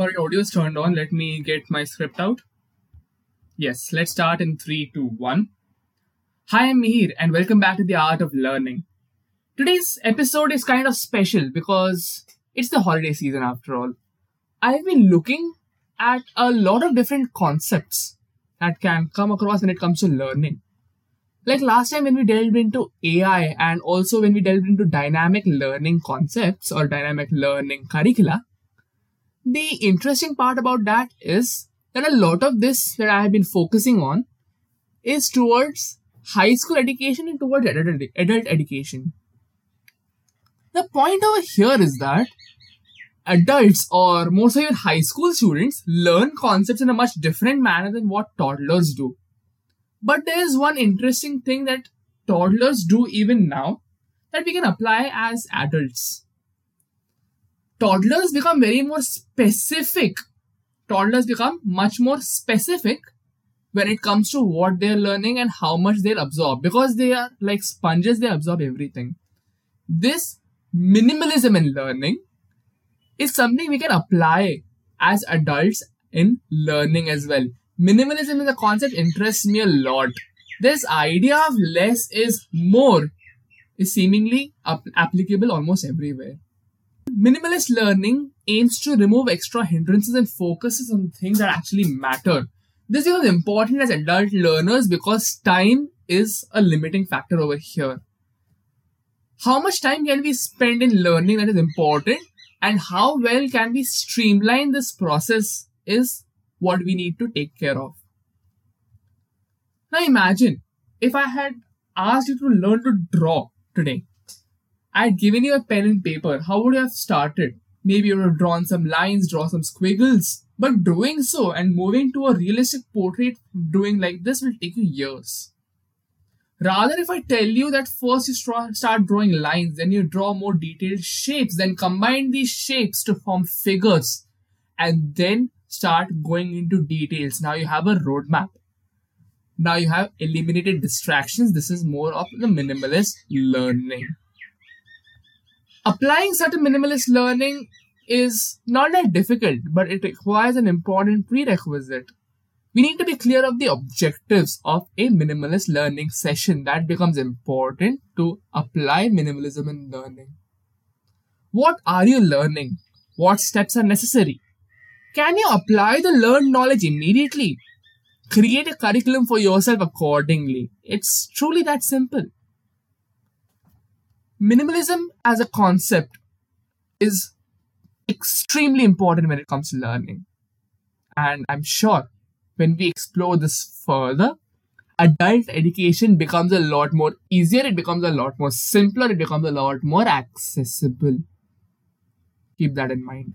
Alright, audio is turned on. Let me get my script out. Yes, let's start in 3, 2, 1. Hi, I'm Mihir, and welcome back to the Art of Learning. Today's episode is kind of special because it's the holiday season after all. I've been looking at a lot of different concepts that can come across when it comes to learning. Like last time when we delved into AI and also when we delved into dynamic learning concepts or dynamic learning curricula, the interesting part about that is that a lot of this that I have been focusing on is towards high school education and towards adult, adult education. The point over here is that adults or more so even high school students learn concepts in a much different manner than what toddlers do. But there is one interesting thing that toddlers do even now that we can apply as adults toddlers become very more specific. Toddlers become much more specific when it comes to what they're learning and how much they'll absorb because they are like sponges, they absorb everything. This minimalism in learning is something we can apply as adults in learning as well. Minimalism is a concept interests me a lot. This idea of less is more is seemingly applicable almost everywhere. Minimalist learning aims to remove extra hindrances and focuses on things that actually matter. This is important as adult learners because time is a limiting factor over here. How much time can we spend in learning that is important and how well can we streamline this process is what we need to take care of. Now imagine if I had asked you to learn to draw today I had given you a pen and paper, how would you have started? Maybe you would have drawn some lines, draw some squiggles. But doing so and moving to a realistic portrait doing like this will take you years. Rather, if I tell you that first you start drawing lines, then you draw more detailed shapes, then combine these shapes to form figures, and then start going into details. Now you have a roadmap. Now you have eliminated distractions. This is more of the minimalist learning applying a minimalist learning is not that difficult, but it requires an important prerequisite. We need to be clear of the objectives of a minimalist learning session. That becomes important to apply minimalism in learning. What are you learning? What steps are necessary? Can you apply the learned knowledge immediately? Create a curriculum for yourself accordingly. It's truly that simple minimalism as a concept is extremely important when it comes to learning. And I'm sure when we explore this further, adult education becomes a lot more easier, it becomes a lot more simpler, it becomes a lot more accessible. Keep that in mind.